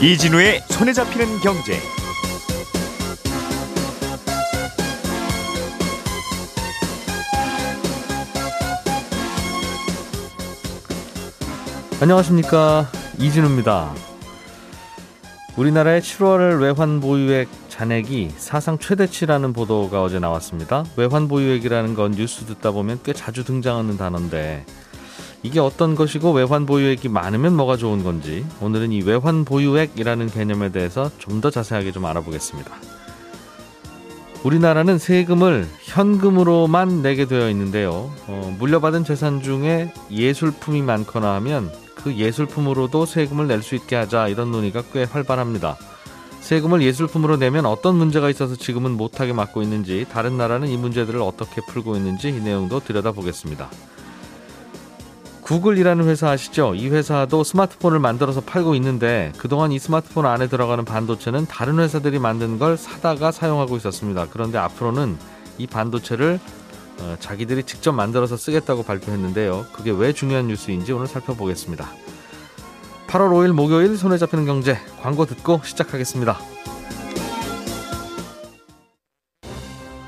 이진우의 손에 잡히는 경제. 안녕하십니까 이진우입니다. 우리나라의 7월 외환 보유액 잔액이 사상 최대치라는 보도가 어제 나왔습니다. 외환 보유액이라는 건 뉴스 듣다 보면 꽤 자주 등장하는 단어인데 이게 어떤 것이고 외환 보유액이 많으면 뭐가 좋은 건지 오늘은 이 외환 보유액이라는 개념에 대해서 좀 더 자세하게 좀 알아보겠습니다. 우리나라는 세금을 현금으로만 내게 되어 있는데요. 어, 물려받은 재산 중에 예술품이 많거나 하면 그 예술품으로도 세금을 낼 수 있게 하자 이런 논의가 꽤 활발합니다. 세금을 예술품으로 내면 어떤 문제가 있어서 지금은 못하게 막고 있는지 다른 나라는 이 문제들을 어떻게 풀고 있는지 이 내용도 들여다보겠습니다. 구글이라는 회사 아시죠? 이 회사도 스마트폰을 만들어서 팔고 있는데 그동안 이 스마트폰 안에 들어가는 반도체는 다른 회사들이 만든 걸 사다가 사용하고 있었습니다. 그런데 앞으로는 이 반도체를 어, 자기들이 직접 만들어서 쓰겠다고 발표했는데요. 그게 왜 중요한 뉴스인지 오늘 살펴보겠습니다. 8월 5일 목요일 손에 잡히는 경제 광고 듣고 시작하겠습니다.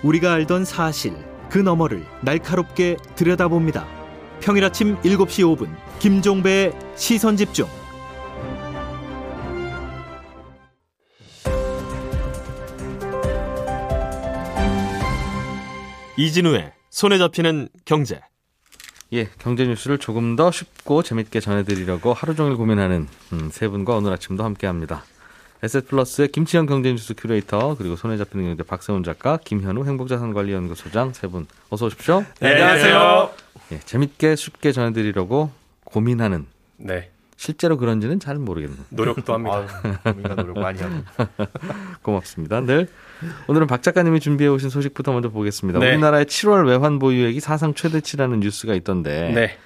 우리가 알던 사실 그 너머를 날카롭게 들여다봅니다. 평일 아침 7시 5분 김종배의 시선 집중. 이진우의 손에 잡히는 경제. 예, 경제 뉴스를 조금 더 쉽고 재밌게 전해드리려고 하루 종일 고민하는 음, 세 분과 오늘 아침도 함께합니다. 에셋플러스의 김치현 경제뉴스 큐레이터 그리고 손에 잡히는 경제 박세훈 작가 김현우 행복자산관리연구소장 세 분 어서 오십시오. 네, 안녕하세요. 예, 재밌게 쉽게 전해드리려고 고민하는 네. 실제로 그런지는 잘 모르겠네요. 노력도 합니다. 고민과 노력 많이 하고. 고맙습니다. 늘 오늘은 박 작가님이 준비해 오신 소식부터 먼저 보겠습니다. 네. 우리나라의 7월 외환 보유액이 사상 최대치라는 뉴스가 있던데 네.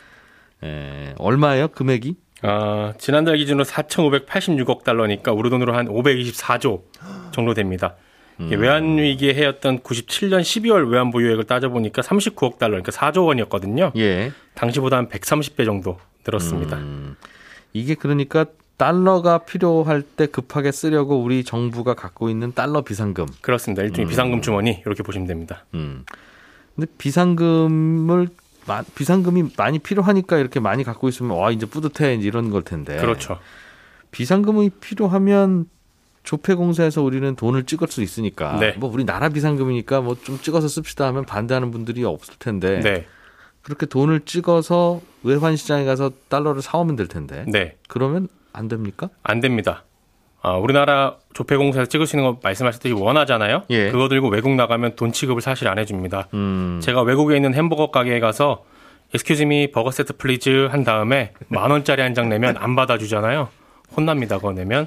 에, 얼마예요? 금액이? 어, 지난달 기준으로 4,586억 달러니까 우리 돈으로 한 524조 정도 됩니다. 이게 외환 위기에 해였던 97년 12월 외환 보유액을 따져보니까 39억 달러, 그러니까 4조 원이었거든요. 예. 당시보다 한 130배 정도 늘었습니다. 음, 이게 그러니까 달러가 필요할 때 급하게 쓰려고 우리 정부가 갖고 있는 달러 비상금. 그렇습니다. 일종의 비상금 주머니 이렇게 보시면 됩니다. 음. 근데 비상금을 마- 비상금이 많이 필요하니까 이렇게 많이 갖고 있으면 와 이제 뿌듯해 이제 이런 걸 텐데. 그렇죠. 비상금이 필요하면 조폐공사에서 우리는 돈을 찍을 수 있으니까 네. 뭐 우리 나라 비상금이니까 뭐 좀 찍어서 씁시다 하면 반대하는 분들이 없을 텐데 네. 그렇게 돈을 찍어서 외환 시장에 가서 달러를 사오면 될 텐데 네. 그러면 안 됩니까? 안 됩니다. 아, 우리나라 조폐공사에서 찍을 수 있는 거 말씀하셨듯이 원화잖아요. 예. 그거 들고 외국 나가면 돈 취급을 사실 안 해줍니다. 음. 제가 외국에 있는 햄버거 가게에 가서 excuse me 버거 세트 please 한 다음에 만 원짜리 한 장 내면 안 받아주잖아요. 혼납니다. 그거 내면.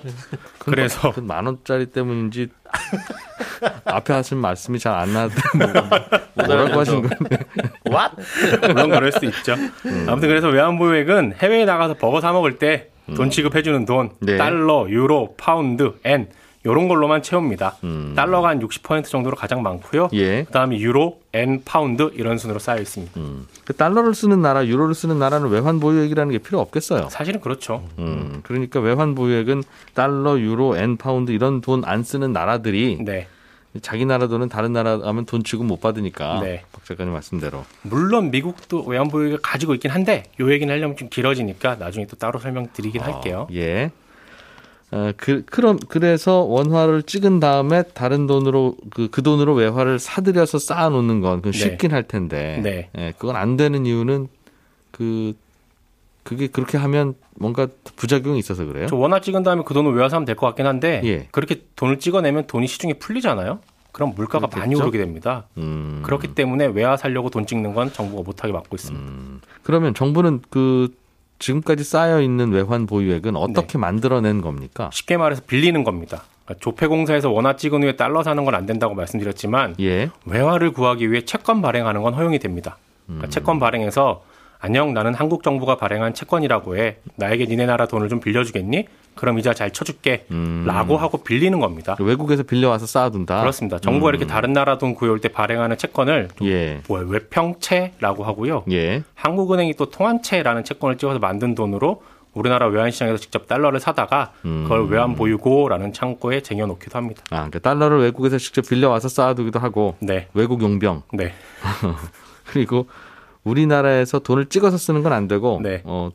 그래서 그 만 원짜리 때문인지 앞에 하신 말씀이 잘 안 나는데 뭐라고 하신 건데 물론 그럴 수 있죠. 아무튼 그래서 외환보유액은 해외에 나가서 버거 사 먹을 때 돈 취급해주는 돈, 네. 달러, 유로, 파운드, 엔 요런 걸로만 채웁니다. 음. 달러가 한 60% 정도로 가장 많고요. 예. 그다음에 유로, 엔, 파운드 이런 순으로 쌓여 있습니다. 그 달러를 쓰는 나라 유로를 쓰는 나라는 외환 보유액이라는 게 필요 없겠어요. 사실은 그렇죠. 음, 그러니까 외환 보유액은 달러, 유로, 엔, 파운드 이런 돈 안 쓰는 나라들이 네. 자기 나라 돈은 다른 나라 가면 돈 취급 못 받으니까 네. 박 작가님 말씀대로 물론 미국도 외환보유액을 가지고 있긴 한데 요 얘기는 하려면 좀 길어지니까 나중에 또 따로 설명드리긴 할게요. 어, 예. 어, 그, 그럼, 그래서 원화를 찍은 다음에 다른 돈으로, 그, 그 돈으로 외화를 사들여서 쌓아놓는 건, 그건 네. 쉽긴 할 텐데. 네. 예, 그건 안 되는 이유는 그, 그게 그렇게 하면 뭔가 부작용이 있어서 그래요? 저 원화 찍은 다음에 그 돈을 외화사면 될 것 같긴 한데 예. 그렇게 돈을 찍어내면 돈이 시중에 풀리잖아요. 그럼 물가가 많이 그렇겠죠? 오르게 됩니다. 음. 그렇기 때문에 외화 살려고 돈 찍는 건 정부가 못하게 막고 있습니다. 그러면 정부는 그, 지금까지 쌓여 있는 외환 보유액은 네. 어떻게 만들어낸 겁니까? 쉽게 말해서 빌리는 겁니다. 그러니까 조폐공사에서 원화 찍은 후에 달러 사는 건 안 된다고 말씀드렸지만 예. 외화를 구하기 위해 채권 발행하는 건 허용이 됩니다. 그러니까 채권 발행해서 안녕 나는 한국 정부가 발행한 채권이라고 해 나에게 니네 나라 돈을 좀 빌려주겠니? 그럼 이자 잘 쳐줄게 음. 라고 하고 빌리는 겁니다. 외국에서 빌려와서 쌓아둔다. 그렇습니다. 정부가 이렇게 다른 나라 돈 구해올 때 발행하는 채권을 예. 뭐 외평채라고 하고요. 예. 한국은행이 또 통한채라는 채권을 찍어서 만든 돈으로 우리나라 외환시장에서 직접 달러를 사다가 그걸 음. 외환 보유고라는 창고에 쟁여놓기도 합니다. 아, 그러니까 달러를 외국에서 직접 빌려와서 쌓아두기도 하고 네, 외국 용병 네, 그리고 우리나라에서 돈을 찍어서 쓰는 건 안 되고 네. 어,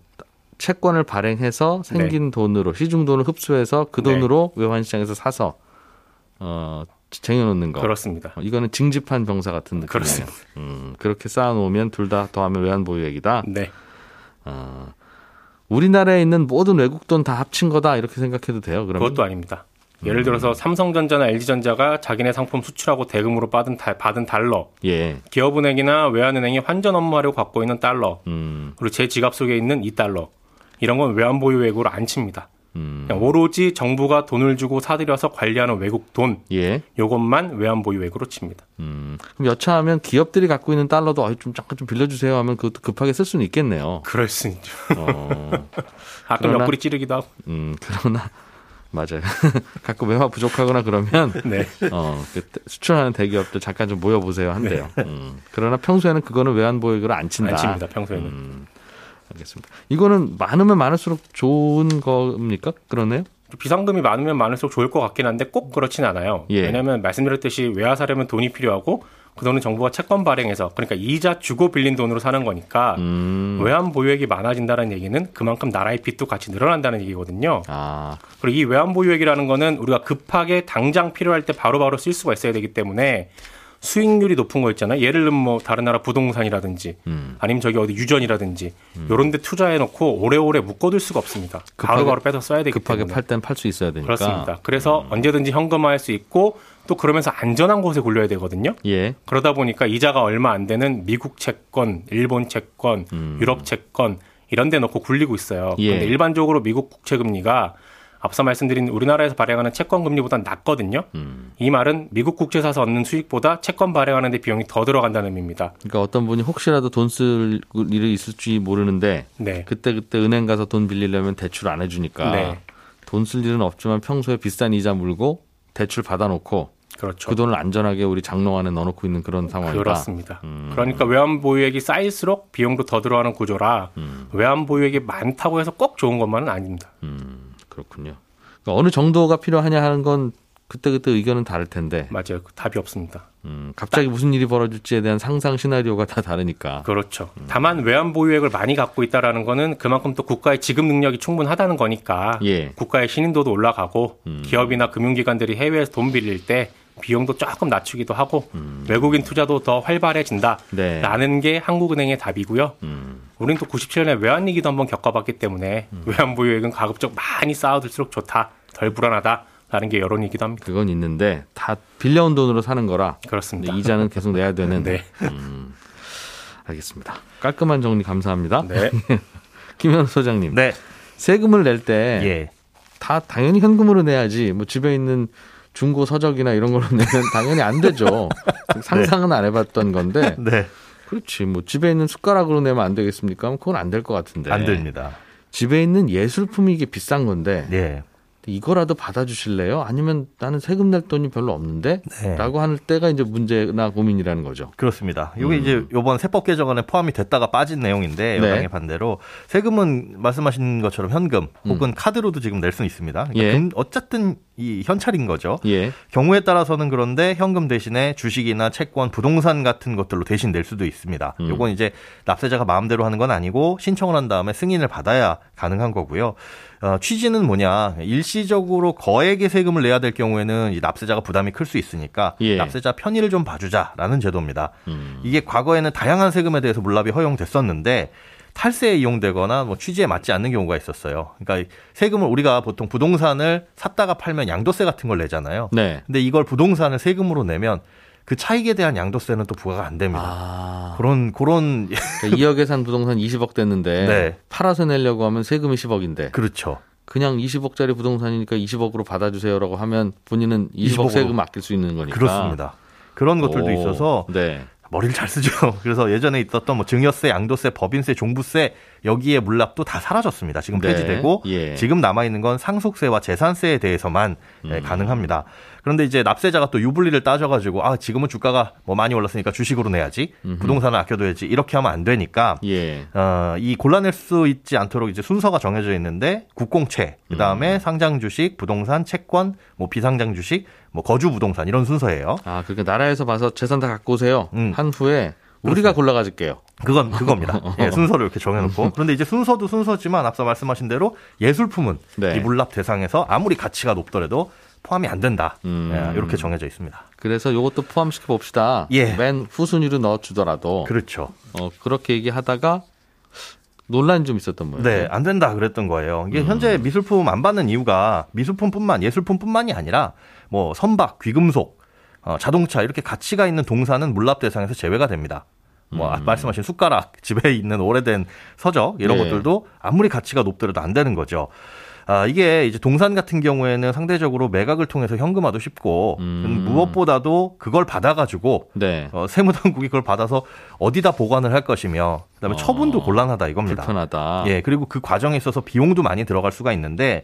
채권을 발행해서 생긴 돈으로 시중 돈을 흡수해서 그 네. 돈으로 외환시장에서 사서 어, 쟁여놓는 거. 그렇습니다. 어, 이거는 징집한 병사 같은 느낌이에요. 그렇습니다. 음, 그렇게 쌓아놓으면 둘 다 더하면 외환보유액이다. 네, 어, 우리나라에 있는 모든 외국 돈 다 합친 거다 이렇게 생각해도 돼요. 그러면 그것도 아닙니다. 음. 예를 들어서 삼성전자나 LG전자가 자기네 상품 수출하고 대금으로 받은, 달, 받은 달러, 예, 기업은행이나 외환은행이 환전 업무하려고 갖고 있는 달러, 음, 그리고 제 지갑 속에 있는 이 달러, 이런 건 외환 보유액으로 안 칩니다. 음, 오로지 정부가 돈을 주고 사들여서 관리하는 외국 돈, 예, 요것만 외환 보유액으로 칩니다. 음. 그럼 여차하면 기업들이 갖고 있는 달러도 어이, 좀 잠깐 좀 빌려주세요 하면 그것도 급하게 쓸 수는 있겠네요. 그럴 수 있죠. 어, 가끔 그러나- 옆구리 찌르기도 하고. 음, 그러나 맞아요. 갖고 매화 부족하거나 그러면 네. 어, 그 수출하는 대기업들 잠깐 좀 모여 보세요 한대요. 음. 그러나 평소에는 그거는 외환 보유액으로 안 친다. 안 칩니다, 평소에는. 음, 알겠습니다. 이거는 많으면 많을수록 좋은 겁니까? 그러네요. 비상금이 많으면 많을수록 좋을 것 같긴 한데 꼭 그렇진 않아요. 예. 왜냐하면 말씀드렸듯이 외화 사려면 돈이 필요하고 그 돈은 정부가 채권 발행해서 그러니까 이자 주고 빌린 돈으로 사는 거니까 음. 외환 보유액이 많아진다는 얘기는 그만큼 나라의 빚도 같이 늘어난다는 얘기거든요. 아, 그리고 이 외환 보유액이라는 거는 우리가 급하게 당장 필요할 때 바로바로 쓸 수가 있어야 되기 때문에 수익률이 높은 거 있잖아요. 예를 들면 뭐 다른 나라 부동산이라든지 음. 아니면 저기 어디 유전이라든지 요런 데 투자해 놓고 오래오래 묶어둘 수가 없습니다. 바로바로 빼서 써야 되기 급하게 때문에. 팔땐 팔 수 있어야 되니까. 그렇습니다. 그래서 언제든지 현금화할 수 있고 또 그러면서 안전한 곳에 굴려야 되거든요. 예. 그러다 보니까 이자가 얼마 안 되는 미국 채권, 일본 채권, 유럽 채권 이런 데 넣고 굴리고 있어요. 예. 그런데 일반적으로 미국 국채 금리가 앞서 말씀드린 우리나라에서 발행하는 채권 금리보다 낮거든요. 음. 이 말은 미국 국채 사서 얻는 수익보다 채권 발행하는 데 비용이 더 들어간다는 의미입니다. 그러니까 어떤 분이 혹시라도 돈 쓸 일이 있을지 모르는데 네. 그때 그때 은행 가서 돈 빌리려면 대출 안 해주니까 네. 돈쓸 일은 없지만 평소에 비싼 이자 물고 대출 받아놓고 그렇죠. 그 돈을 안전하게 우리 장롱 안에 넣어놓고 있는 그런 상황이다. 그렇습니다. 음. 그러니까 외환 보유액이 쌓일수록 비용도 더 들어가는 구조라 음. 외환 보유액이 많다고 해서 꼭 좋은 것만은 아닙니다. 음, 그렇군요. 그러니까 어느 정도가 필요하냐 하는 건 그때그때 의견은 다를 텐데 맞아요. 그 답이 없습니다. 음, 갑자기 무슨 일이 벌어질지에 대한 상상 시나리오가 다 다르니까. 그렇죠. 다만 외환 보유액을 많이 갖고 있다라는 거는 그만큼 또 국가의 지급 능력이 충분하다는 거니까 예. 국가의 신인도도 올라가고 음. 기업이나 금융기관들이 해외에서 돈 빌릴 때 비용도 조금 낮추기도 하고 외국인 투자도 더 활발해진다라는 네. 게 한국은행의 답이고요. 음, 우리는 또 97년에 외환위기도 한번 겪어봤기 때문에 외환 보유액은 가급적 많이 쌓아둘수록 좋다, 덜 불안하다 라는 게 여론이기도 합니다. 그건 있는데 다 빌려온 돈으로 사는 거라 그렇습니다. 이자는 계속 내야 되는. 네. 음, 알겠습니다. 깔끔한 정리 감사합니다. 네. 김현우 소장님. 네. 세금을 낼때다 예. 당연히 현금으로 내야지. 뭐 집에 있는 중고 서적이나 이런 걸로 내면 당연히 안 되죠. 상상은 안 해봤던 건데. 네. 그렇지. 뭐 집에 있는 숟가락으로 내면 안 되겠습니까? 그건 안 될 것 같은데. 안 됩니다. 집에 있는 예술품이 이게 비싼 건데 예. 이거라도 받아주실래요? 아니면 나는 세금 낼 돈이 별로 없는데? 네. 라고 할 때가 이제 문제나 고민이라는 거죠. 그렇습니다. 이게 음. 이제 요번 세법 개정안에 포함이 됐다가 빠진 내용인데 네. 여당의 반대로 세금은 말씀하신 것처럼 현금 혹은 카드로도 지금 낼수 있습니다. 그러니까 음. 예. 금- 어쨌든 이 현찰인 거죠. 예. 경우에 따라서는 그런데 현금 대신에 주식이나 채권, 부동산 같은 것들로 대신 낼 수도 있습니다. 음. 요건 이제 납세자가 마음대로 하는 건 아니고 신청을 한 다음에 승인을 받아야 가능한 거고요. 어, 취지는 뭐냐? 일시적으로 거액의 세금을 내야 될 경우에는 이 납세자가 부담이 클 수 있으니까 예. 납세자 편의를 좀 봐주자라는 제도입니다. 음. 이게 과거에는 다양한 세금에 대해서 물납이 허용됐었는데 탈세에 이용되거나 뭐 취지에 맞지 않는 경우가 있었어요. 그러니까 세금을 우리가 보통 부동산을 샀다가 팔면 양도세 같은 걸 내잖아요. 네. 근데 이걸 부동산을 세금으로 내면 그 차익에 대한 양도세는 또 부과가 안 됩니다. 아. 그런 그런 그러니까 2억에 산 부동산 20억 됐는데 네. 팔아서 내려고 하면 세금이 10억인데 그렇죠. 그냥 20억짜리 부동산이니까 20억으로 받아주세요라고 하면 본인은 20억 20억 으로. 세금 아낄 수 있는 거니까. 그렇습니다. 그런 것들도 오, 있어서 네. 머리를 잘 쓰죠. 그래서 예전에 있었던 뭐 증여세, 양도세, 법인세, 종부세 여기에 물납도 다 사라졌습니다. 지금 네. 폐지되고 예. 지금 남아 있는 건 상속세와 재산세에 대해서만 예, 음. 가능합니다. 그런데 이제 납세자가 또 유불리를 따져가지고 아 지금은 주가가 뭐 많이 올랐으니까 주식으로 내야지 부동산을 아껴둬야지 이렇게 하면 안 되니까 예. 어, 이 골라낼 수 있지 않도록 이제 순서가 정해져 있는데 국공채, 그 음. 다음에 상장 주식, 부동산, 채권, 뭐 비상장 주식, 뭐 거주 부동산 이런 순서예요. 아, 그러니까 나라에서 봐서 재산 다 갖고 오세요. 음. 한 후에 우리가 골라 가질게요. 그건 그겁니다. 예, 순서를 이렇게 정해놓고 그런데 이제 순서도 순서지만 앞서 말씀하신 대로 예술품은 네. 이 물납 대상에서 아무리 가치가 높더라도 포함이 안 된다. 음. 예, 이렇게 정해져 있습니다. 그래서 요것도 포함시켜 봅시다. 예. 맨 후순위로 넣어 주더라도 그렇죠. 어, 그렇게 얘기하다가 논란이 좀 있었던 모양이에요. 네, 안 된다 그랬던 거예요. 음. 이게 현재 미술품 안 받는 이유가 미술품뿐만 예술품뿐만이 아니라 뭐 선박, 귀금속, 어, 자동차 이렇게 가치가 있는 동사는 물납 대상에서 제외가 됩니다. 뭐 아, 말씀하신 숟가락, 집에 있는 오래된 서적 이런 네. 것들도 아무리 가치가 높더라도 안 되는 거죠. 아, 이게 이제 동산 같은 경우에는 상대적으로 매각을 통해서 현금화도 쉽고 음. 무엇보다도 그걸 받아가지고 네. 어, 세무당국이 그걸 받아서 어디다 보관을 할 것이며 그다음에 어, 처분도 곤란하다 이겁니다. 불편하다. 예, 그리고 그 과정에 있어서 비용도 많이 들어갈 수가 있는데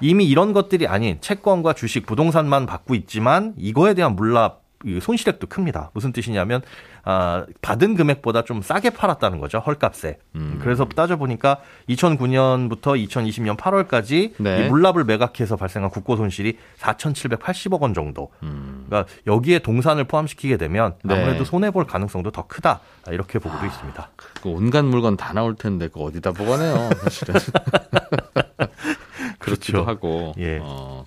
이미 이런 것들이 아닌 채권과 주식, 부동산만 받고 있지만 이거에 대한 물납 이 손실액도 큽니다. 무슨 뜻이냐면 아, 받은 금액보다 좀 싸게 팔았다는 거죠. 헐값에. 음. 그래서 따져 보니까 2009년부터 2020년 8월까지 네. 이 물납을 매각해서 발생한 국고 손실이 4,780억 원 정도. 그러니까 여기에 동산을 포함시키게 되면 음. 네. 아무래도 손해 볼 가능성도 더 크다. 이렇게 보고도 있습니다. 그 온갖 물건 다 나올 텐데 그 어디다 보관해요, 사실은. 그렇죠. 하고. 예. 어.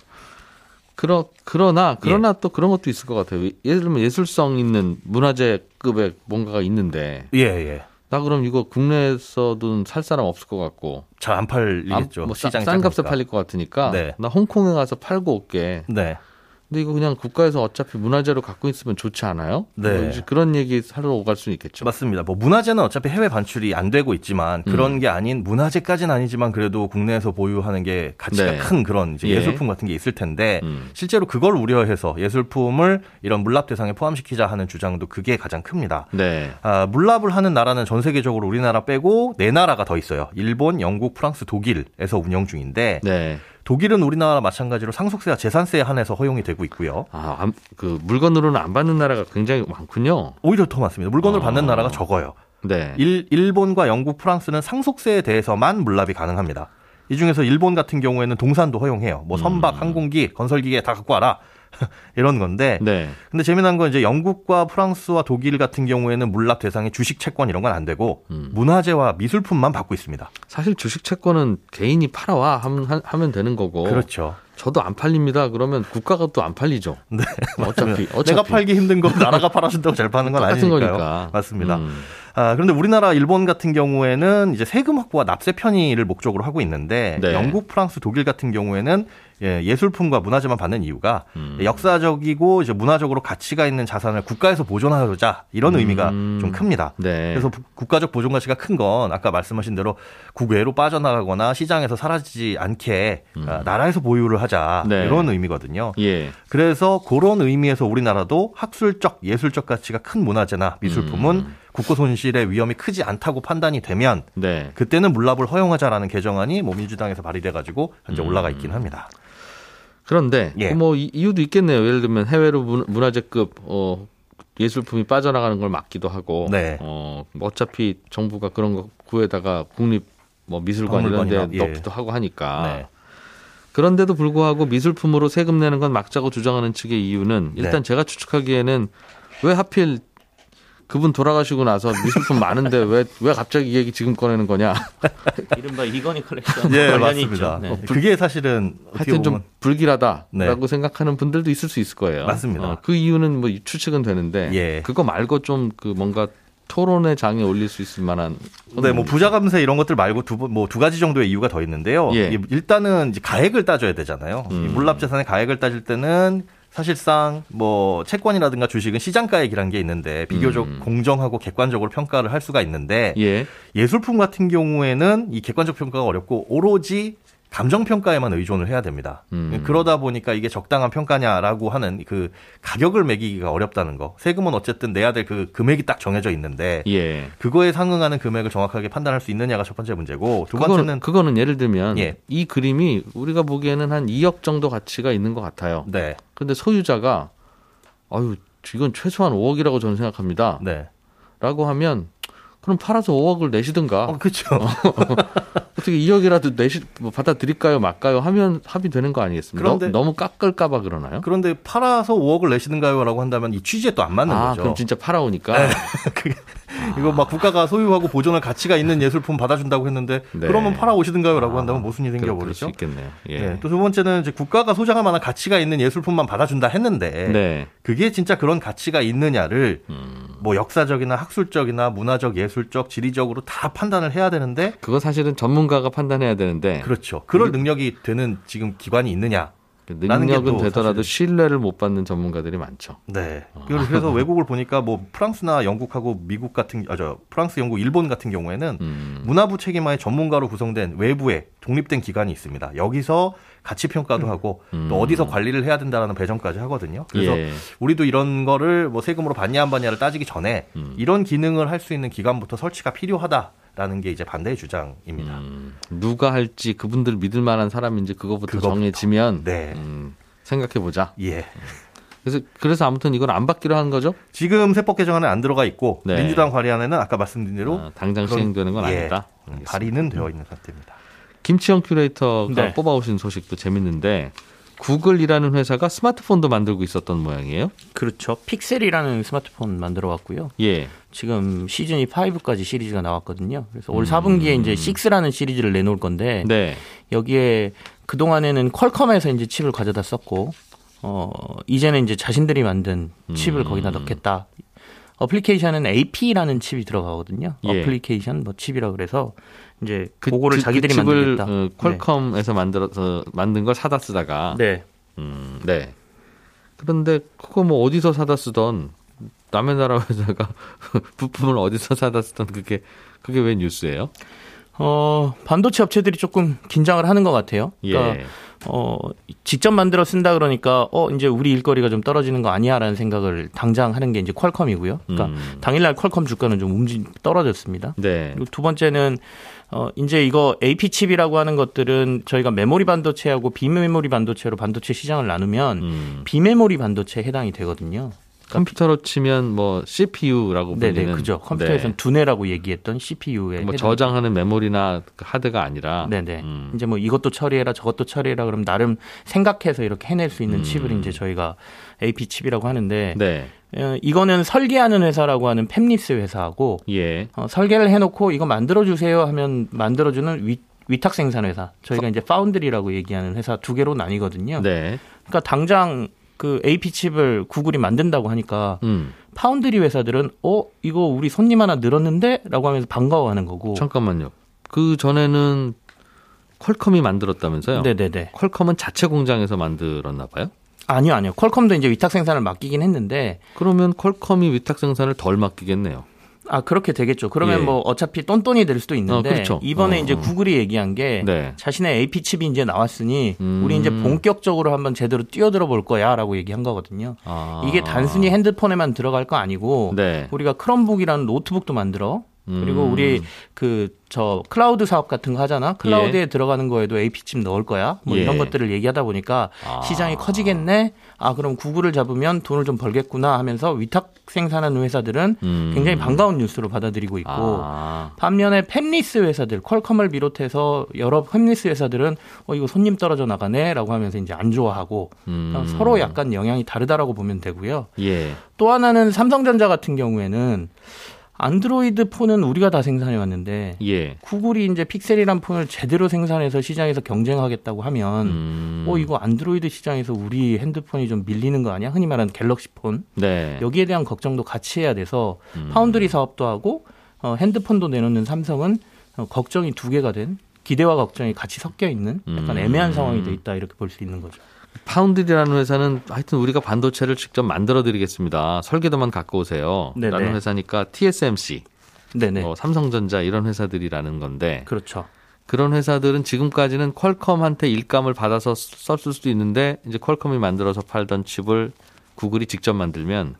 그러, 그러나, 그러나 또 그런 것도 있을 것 같아요. 예를 들면 예술성 있는 문화재급의 뭔가가 있는데, 예, 예. 나 그럼 이거 국내에서도 살 사람 없을 것 같고, 잘 안 팔리겠죠. 아, 뭐 싸- 시장이 싼 값에. 팔릴 것 같으니까, 네. 나 홍콩에 가서 팔고 올게. 네. 근데 이거 그냥 국가에서 어차피 문화재로 갖고 있으면 좋지 않아요? 네. 뭐 그런 얘기 하러 오갈 수는 있겠죠. 맞습니다. 뭐 문화재는 어차피 해외 반출이 안 되고 있지만 음. 그런 게 아닌 문화재까지는 아니지만 그래도 국내에서 보유하는 게 가치가 네. 큰 그런 예. 예술품 같은 게 있을 텐데 음. 실제로 그걸 우려해서 예술품을 이런 물납 대상에 포함시키자 하는 주장도 그게 가장 큽니다. 네. 아, 물납을 하는 나라는 전 세계적으로 우리나라 빼고 네 나라가 더 있어요. 일본, 영국, 프랑스, 독일에서 운영 중인데 네. 독일은 우리나라 마찬가지로 상속세와 재산세에 한해서 허용이 되고 있고요. 아, 안- 그 물건으로는 안 받는 나라가 굉장히 많군요. 오히려 더 많습니다. 물건을 아. 받는 나라가 적어요. 네. 일, 일본과 영국, 프랑스는 상속세에 대해서만 물납이 가능합니다. 이 중에서 일본 같은 경우에는 동산도 허용해요. 뭐 선박, 항공기, 건설기계 다 갖고 와라. 이런 건데. 네. 근데 재미난 건 이제 영국과 프랑스와 독일 같은 경우에는 물납 대상에 주식 채권 이런 건 안 되고 음. 문화재와 미술품만 받고 있습니다. 사실 주식 채권은 개인이 팔아와 하면, 하면 되는 거고. 그렇죠. 저도 안 팔립니다. 그러면 국가가 또 안 팔리죠. 네. 어차피, 어차피. 내가 팔기 힘든 거 나라가 팔아준다고 잘 파는 건 아니니까요. 거니까. 맞습니다. 음. 아, 그런데 우리나라, 일본 같은 경우에는 이제 세금 확보와 납세 편의를 목적으로 하고 있는데 네. 영국, 프랑스, 독일 같은 경우에는 예, 예술품과 문화재만 받는 이유가 음. 역사적이고 이제 문화적으로 가치가 있는 자산을 국가에서 보존하자 이런 의미가 음. 좀 큽니다. 네. 그래서 부- 국가적 보존 가치가 큰 건 아까 말씀하신 대로 국외로 빠져나가거나 시장에서 사라지지 않게 아, 나라에서 보유를 하자 음. 네. 이런 의미거든요. 예. 그래서 그런 의미에서 우리나라도 학술적, 예술적 가치가 큰 문화재나 미술품은 음. 국고 손실의 위험이 크지 않다고 판단이 되면 네. 그때는 물납을 허용하자라는 개정안이 뭐 민주당에서 발의돼 가지고 현재 음. 올라가 있긴 합니다. 그런데 예. 이- 이유도 있겠네요. 예를 들면 해외로 문- 문화재급 어, 예술품이 빠져나가는 걸 막기도 하고 네. 어, 뭐 어차피 정부가 그런 거 구에다가 국립 뭐 미술관 이런 데 예. 넣기도 하고 하니까 네. 그런데도 불구하고 미술품으로 세금 내는 건 막자고 주장하는 측의 이유는 일단 네. 제가 추측하기에는 왜 하필 그분 돌아가시고 나서 미술품 많은데 왜 왜 갑자기 이 얘기 지금 꺼내는 거냐? 이른바 이건희 컬렉션 예, 관련이 맞습니다. 있죠. 네. 그게 사실은 하여튼 좀 불길하다라고 네. 생각하는 분들도 있을 수 있을 거예요. 맞습니다. 어, 그 이유는 뭐 추측은 되는데 예. 그거 말고 좀 그 뭔가 토론의 장에 올릴 수 있을 만한 네, 뭐 부자 감세 이런 것들 말고 두 뭐 두 가지 정도의 이유가 더 있는데요. 예. 이- 일단은 이제 가액을 따져야 되잖아요. 이 음. 물납 자산의 가액을 따질 때는 사실상 뭐 채권이라든가 주식은 시장 가액이라는 게 있는데 비교적 음. 공정하고 객관적으로 평가를 할 수가 있는데 예. 예술품 같은 경우에는 이 객관적 평가가 어렵고 오로지 감정 평가에만 의존을 해야 됩니다. 음. 그러다 보니까 이게 적당한 평가냐라고 하는 그 가격을 매기기가 어렵다는 거. 세금은 어쨌든 내야 될 그 금액이 딱 정해져 있는데 예. 그거에 상응하는 금액을 정확하게 판단할 수 있느냐가 첫 번째 문제고 두 그거는, 번째는 그거는 예를 들면 예. 이 그림이 우리가 보기에는 한 2억 정도 가치가 있는 것 같아요. 네, 근데 소유자가 아유 이건 최소한 5억이라고 저는 생각합니다. 네, 라고 하면 그럼 팔아서 5억을 내시든가 어, 그렇죠. 어떻게 2억이라도 내시 뭐 받아들일까요 말까요 하면 합의되는 거 아니겠습니까? 그런데- 너, 무 깎을까봐 그러나요? 그런데 팔아서 5억을 내시는가요라고 한다면 이 취지에 또 안 맞는 아 거죠. 그럼 진짜 팔아오니까 이거 막 국가가 소유하고 보존할 가치가 있는 예술품 받아준다고 했는데 네. 그러면 팔아 오시든가요라고 아, 한다면 모순이 그럴 수 생겨버리죠. 있겠네요. 예. 네, 또두 번째는 이제 국가가 소장할 만한 가치가 있는 예술품만 받아준다 했는데 네. 그게 진짜 그런 가치가 있느냐를 음. 뭐 역사적이나 학술적이나 문화적, 예술적, 지리적으로 다 판단을 해야 되는데 그거 사실은 전문가가 판단해야 되는데 그렇죠. 그럴 능력이 되는 지금 기관이 있느냐? 능력은 또 되더라도 사실- 신뢰를 못 받는 전문가들이 많죠. 네. 그래서 외국을 보니까 뭐 프랑스나 영국하고 미국 같은 아저 프랑스, 영국, 일본 같은 경우에는 음. 문화부 책임하에 전문가로 구성된 외부의 독립된 기관이 있습니다. 여기서 가치 평가도 하고 음. 또 어디서 관리를 해야 된다라는 배정까지 하거든요. 그래서 예. 우리도 이런 거를 뭐 세금으로 받냐 안 받냐를 따지기 전에 음. 이런 기능을 할 수 있는 기관부터 설치가 필요하다 라는 게 이제 반대의 주장입니다. 음, 누가 할지 그분들 믿을 만한 사람인지 그거부터 그거부터. 정해지면 네. 음, 생각해 보자. 예. 그래서 그래서 아무튼 이건 안 받기로 한 거죠? 지금 세법 개정안에 안 들어가 있고 네. 민주당 발의안에는 아까 말씀드린 대로 아, 당장 그런- 시행되는 건 예, 아니다. 음. 발의는 되어 있는 상태입니다. 김치영 큐레이터가 네. 뽑아오신 소식도 재밌는데 구글이라는 회사가 스마트폰도 만들고 있었던 모양이에요. 그렇죠. 픽셀이라는 스마트폰 만들어 왔고요. 예. 지금 시즌이 5까지 시리즈가 나왔거든요. 그래서 올 4분기에 이제 6라는 시리즈를 내놓을 건데 네. 여기에 그 동안에는 퀄컴에서 이제 칩을 가져다 썼고 어 이제는 이제 자신들이 만든 칩을 음. 거기다 넣겠다. 어플리케이션은 AP라는 칩이 들어가거든요. 예. 어플리케이션 뭐 칩이라 그래서 이제 그, 그거를 그- 자기들이 그 만들겠다. 어, 퀄컴에서 만들어서 만든 걸 사다 쓰다가 네. 음, 네. 그런데 그거 뭐 어디서 사다 쓰던 남의 나라 회사가 부품을 어디서 사다 쓰던 그게 그게 왜 뉴스예요? 어, 반도체 업체들이 조금 긴장을 하는 것 같아요. 그러니까 예. 어, 직접 만들어 쓴다 그러니까 어, 이제 우리 일거리가 좀 떨어지는 거 아니야라는 생각을 당장 하는 게 이제 퀄컴이고요. 그러니까 음. 당일날 퀄컴 주가는 좀 움직 떨어졌습니다. 네. 그리고 두 번째는 어 이제 이거 AP 칩이라고 하는 것들은 저희가 메모리 반도체하고 비메모리 반도체로 반도체 시장을 나누면 음. 비메모리 반도체에 해당이 되거든요. 컴퓨터로 치면 뭐 CPU라고 네네 불리는 그죠. 컴퓨터에서는 두뇌라고 얘기했던 CPU에 뭐 저장하는 메모리나 그 하드가 아니라 네네. 음. 이제 뭐 이것도 처리해라 저것도 처리해라 그러면 나름 생각해서 이렇게 해낼 수 있는 음. 칩을 이제 저희가 AP 칩이라고 하는데 네. 어, 이거는 설계하는 회사라고 하는 팹리스 회사하고 예. 어, 설계를 해놓고 이거 만들어 주세요 하면 만들어주는 위, 위탁 생산 회사 저희가 이제 파운드리라고 얘기하는 회사 두 개로 나뉘거든요. 네. 그러니까 당장 그 AP 칩을 구글이 만든다고 하니까 음. 파운드리 회사들은 어 이거 우리 손님 하나 늘었는데라고 하면서 반가워하는 거고. 잠깐만요. 그 전에는 퀄컴이 만들었다면서요? 네네네. 퀄컴은 자체 공장에서 만들었나 봐요. 아니요 아니요. 퀄컴도 이제 위탁 생산을 맡기긴 했는데 그러면 퀄컴이 위탁 생산을 덜 맡기겠네요. 아 그렇게 되겠죠. 그러면 예. 뭐 어차피 똔똔이 될 수도 있는데 어, 그렇죠. 이번에 어, 이제 어. 구글이 얘기한 게 네. 자신의 AP 칩이 이제 나왔으니 음. 우리 이제 본격적으로 한번 제대로 뛰어들어 볼 거야라고 얘기한 거거든요. 아. 이게 단순히 핸드폰에만 들어갈 거 아니고 네. 우리가 크롬북이라는 노트북도 만들어 그리고 음. 우리 그저 클라우드 사업 같은 거 하잖아. 클라우드에 들어가는 거에도 AP 칩 넣을 거야. 뭐 예. 이런 것들을 얘기하다 보니까 아. 시장이 커지겠네. 아 그럼 구글을 잡으면 돈을 좀 벌겠구나 하면서 위탁 생산하는 회사들은 음. 굉장히 반가운 뉴스로 받아들이고 있고 아. 반면에 팹리스 회사들, 퀄컴을 비롯해서 여러 팹리스 회사들은 어 이거 손님 떨어져 나가네라고 하면서 이제 안 좋아하고 음. 서로 약간 영향이 다르다라고 보면 되고요. 예. 또 하나는 삼성전자 같은 경우에는 안드로이드 폰은 우리가 다 생산해 왔는데 예. 구글이 이제 픽셀이란 폰을 제대로 생산해서 시장에서 경쟁하겠다고 하면 음. 어 이거 안드로이드 시장에서 우리 핸드폰이 좀 밀리는 거 아니야? 흔히 말하는 갤럭시 폰. 네. 여기에 대한 걱정도 같이 해야 돼서 음. 파운드리 사업도 하고 어, 핸드폰도 내놓는 삼성은 어, 걱정이 두 개가 된 기대와 걱정이 같이 섞여 있는 약간 음. 애매한 상황이 돼 있다 이렇게 볼 수 있는 거죠. 파운드리라는 회사는 하여튼 우리가 반도체를 직접 만들어 드리겠습니다. 설계도만 갖고 오세요. 네네. 라는 회사니까 TSMC, 네네. 뭐 삼성전자 이런 회사들이라는 건데 그렇죠. 그런 회사들은 지금까지는 퀄컴한테 일감을 받아서 썼을 수도 있는데 이제 퀄컴이 만들어서 팔던 칩을 구글이 직접 만들면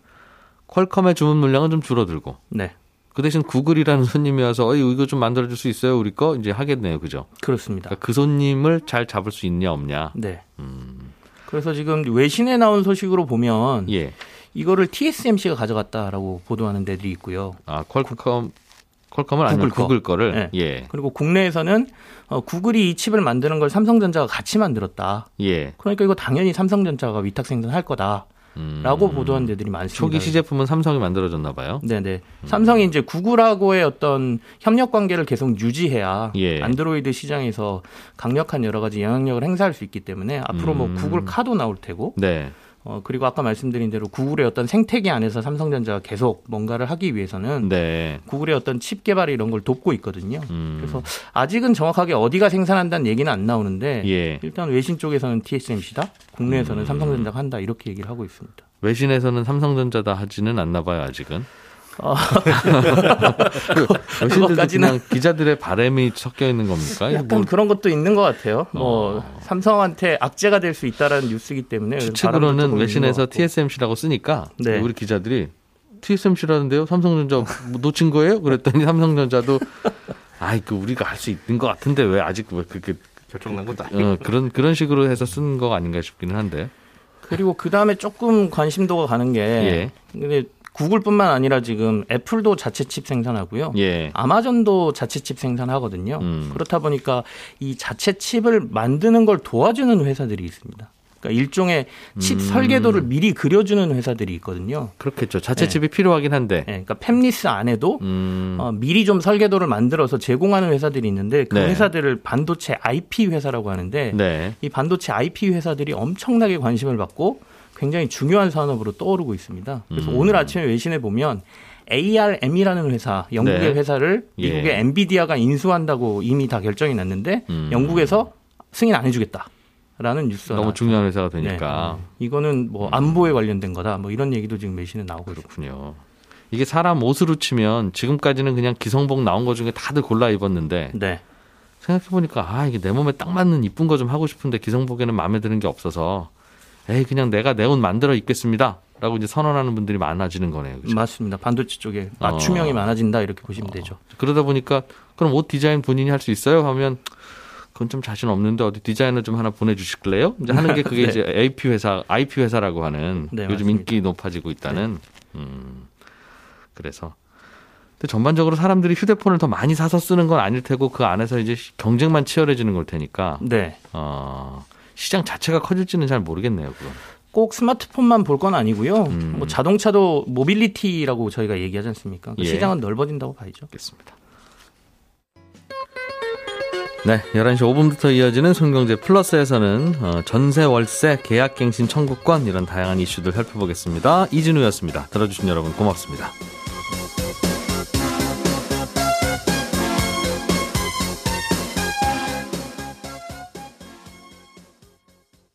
퀄컴의 주문 물량은 좀 줄어들고 네. 그 대신 구글이라는 손님이 와서 어 이거 좀 만들어 줄 수 있어요 우리 거 이제 하겠네요 그죠 그렇습니다. 그러니까 그 손님을 잘 잡을 수 있냐 없냐 네. 그래서 지금 외신에 나온 소식으로 보면 예. 이거를 TSMC가 가져갔다라고 보도하는 데들이 있고요. 아 퀄컴 퀄컴을 아니면 구글 거. 구글 거를 네. 예. 그리고 국내에서는 어, 구글이 이 칩을 만드는 걸 삼성전자가 같이 만들었다. 예. 그러니까 이거 당연히 삼성전자가 위탁 생산할 거다 라고 음. 보도한 데들이 많습니다. 초기 시제품은 삼성이 만들어줬나 봐요. 네네. 삼성이 이제 구글하고의 어떤 협력 관계를 계속 유지해야 예. 안드로이드 시장에서 강력한 여러 가지 영향력을 행사할 수 있기 때문에 앞으로 뭐 음. 구글 카도 나올 테고 네. 어, 그리고 아까 말씀드린 대로 구글의 어떤 생태계 안에서 삼성전자가 계속 뭔가를 하기 위해서는 네. 구글의 어떤 칩 개발 이런 걸 돕고 있거든요. 음. 그래서 아직은 정확하게 어디가 생산한다는 얘기는 안 나오는데 예. 일단 외신 쪽에서는 TSMC다, 국내에서는 삼성전자가 한다 이렇게 얘기를 하고 있습니다. 외신에서는 삼성전자다 하지는 않나 봐요 아직은. 어. 그 그냥 기자들의 바람이 섞여 있는 겁니까? 약간 뭐 그런 것도 있는 것 같아요. 뭐 삼성한테 악재가 될 수 있다라는 뉴스이기 때문에 추측으로는 외신에서. TSMC라고 쓰니까 네. 우리 기자들이 TSMC라는데요. 삼성전자 뭐 놓친 거예요? 그랬더니 삼성전자도 아이 그 우리가 할수 있는 것 같은데 왜 아직 왜 그렇게 결정난 것도 어, 그런 그런 식으로 해서 쓴 거 아닌가 싶기는 한데. 그리고 그 다음에 조금 관심도가 가는 게 예. 근데 구글뿐만 아니라 지금 애플도 자체 칩 생산하고요. 예. 아마존도 자체 칩 생산하거든요. 음. 그렇다 보니까 이 자체 칩을 만드는 걸 도와주는 회사들이 있습니다. 그러니까 일종의 칩 음. 설계도를 미리 그려주는 회사들이 있거든요. 그렇겠죠. 자체 네. 칩이 필요하긴 한데. 예, 그러니까 팹리스 안에도 음. 어, 미리 좀 설계도를 만들어서 제공하는 회사들이 있는데 그 네. 회사들을 반도체 IP 회사라고 하는데 네. 이 반도체 IP 회사들이 엄청나게 관심을 받고 굉장히 중요한 산업으로 떠오르고 있습니다. 그래서 음. 오늘 아침에 외신에 보면 ARM이라는 회사, 영국의 네. 회사를 예. 미국의 엔비디아가 인수한다고 이미 다 결정이 났는데 음. 영국에서 승인 안 해주겠다 라는 뉴스가 너무. 중요한 회사가 네. 되니까. 이거는 뭐 안보에 관련된 거다. 뭐 이런 얘기도 지금 외신에 나오고 있습니다. 그렇군요. 이게 사람 옷으로 치면 지금까지는 그냥 기성복 나온 거 중에 다들 골라 입었는데 네. 생각해 보니까 아 이게 내 몸에 딱 맞는 이쁜 거 좀 하고 싶은데 기성복에는 마음에 드는 게 없어서 에이 그냥 내가 내 옷 만들어 입겠습니다 라고 이제 선언하는 분들이 많아지는 거네요. 그죠? 맞습니다. 반도체 쪽에 맞춤형이 어. 많아진다 이렇게 보시면 되죠. 그러다 보니까 그럼 옷 디자인 본인이 할 수 있어요? 하면 그건 좀 자신 없는데 어디 디자이너 좀 하나 보내주실래요? 이제 하는 게 그게 네. 이제 AP 회사, IP 회사라고 하는 네, 요즘 맞습니다. 인기 높아지고 있다는. 음, 그래서. 근데 전반적으로 사람들이 휴대폰을 더 많이 사서 쓰는 건 아닐 테고 그 안에서 이제 경쟁만 치열해지는 걸 테니까 네. 어, 시장 자체가 커질지는 잘 모르겠네요. 그건. 꼭 스마트폰만 볼 건 아니고요. 음. 뭐 자동차도 모빌리티라고 저희가 얘기하지 않습니까? 그 예. 시장은 넓어진다고 봐야죠. 알겠습니다. 네, 11시 5분부터 이어지는 손경제 플러스에서는 어, 전세, 월세, 계약갱신 청구권 이런 다양한 이슈들 살펴보겠습니다. 이진우였습니다. 들어주신 여러분 고맙습니다.